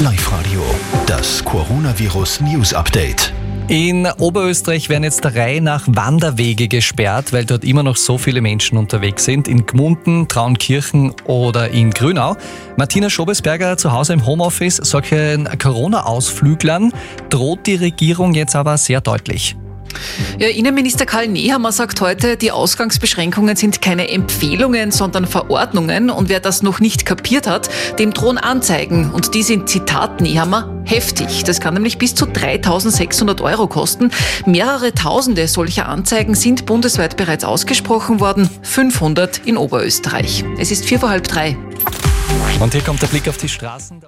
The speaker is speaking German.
Live Radio, das Coronavirus News Update. In Oberösterreich werden jetzt der Reihe nach Wanderwege gesperrt, weil dort immer noch so viele Menschen unterwegs sind. In Gmunden, Traunkirchen oder in Grünau. Martina Schobesberger zu Hause im Homeoffice. Solchen Corona-Ausflüglern droht die Regierung jetzt aber sehr deutlich. Ja, Innenminister Karl Nehammer sagt heute, die Ausgangsbeschränkungen sind keine Empfehlungen, sondern Verordnungen. Und wer das noch nicht kapiert hat, dem drohen Anzeigen. Und die sind, Zitat Nehammer, heftig. Das kann nämlich bis zu 3600 Euro kosten. Mehrere Tausende solcher Anzeigen sind bundesweit bereits ausgesprochen worden. 500 in Oberösterreich. Es ist vier vor halb drei. Und hier kommt der Blick auf die Straßen.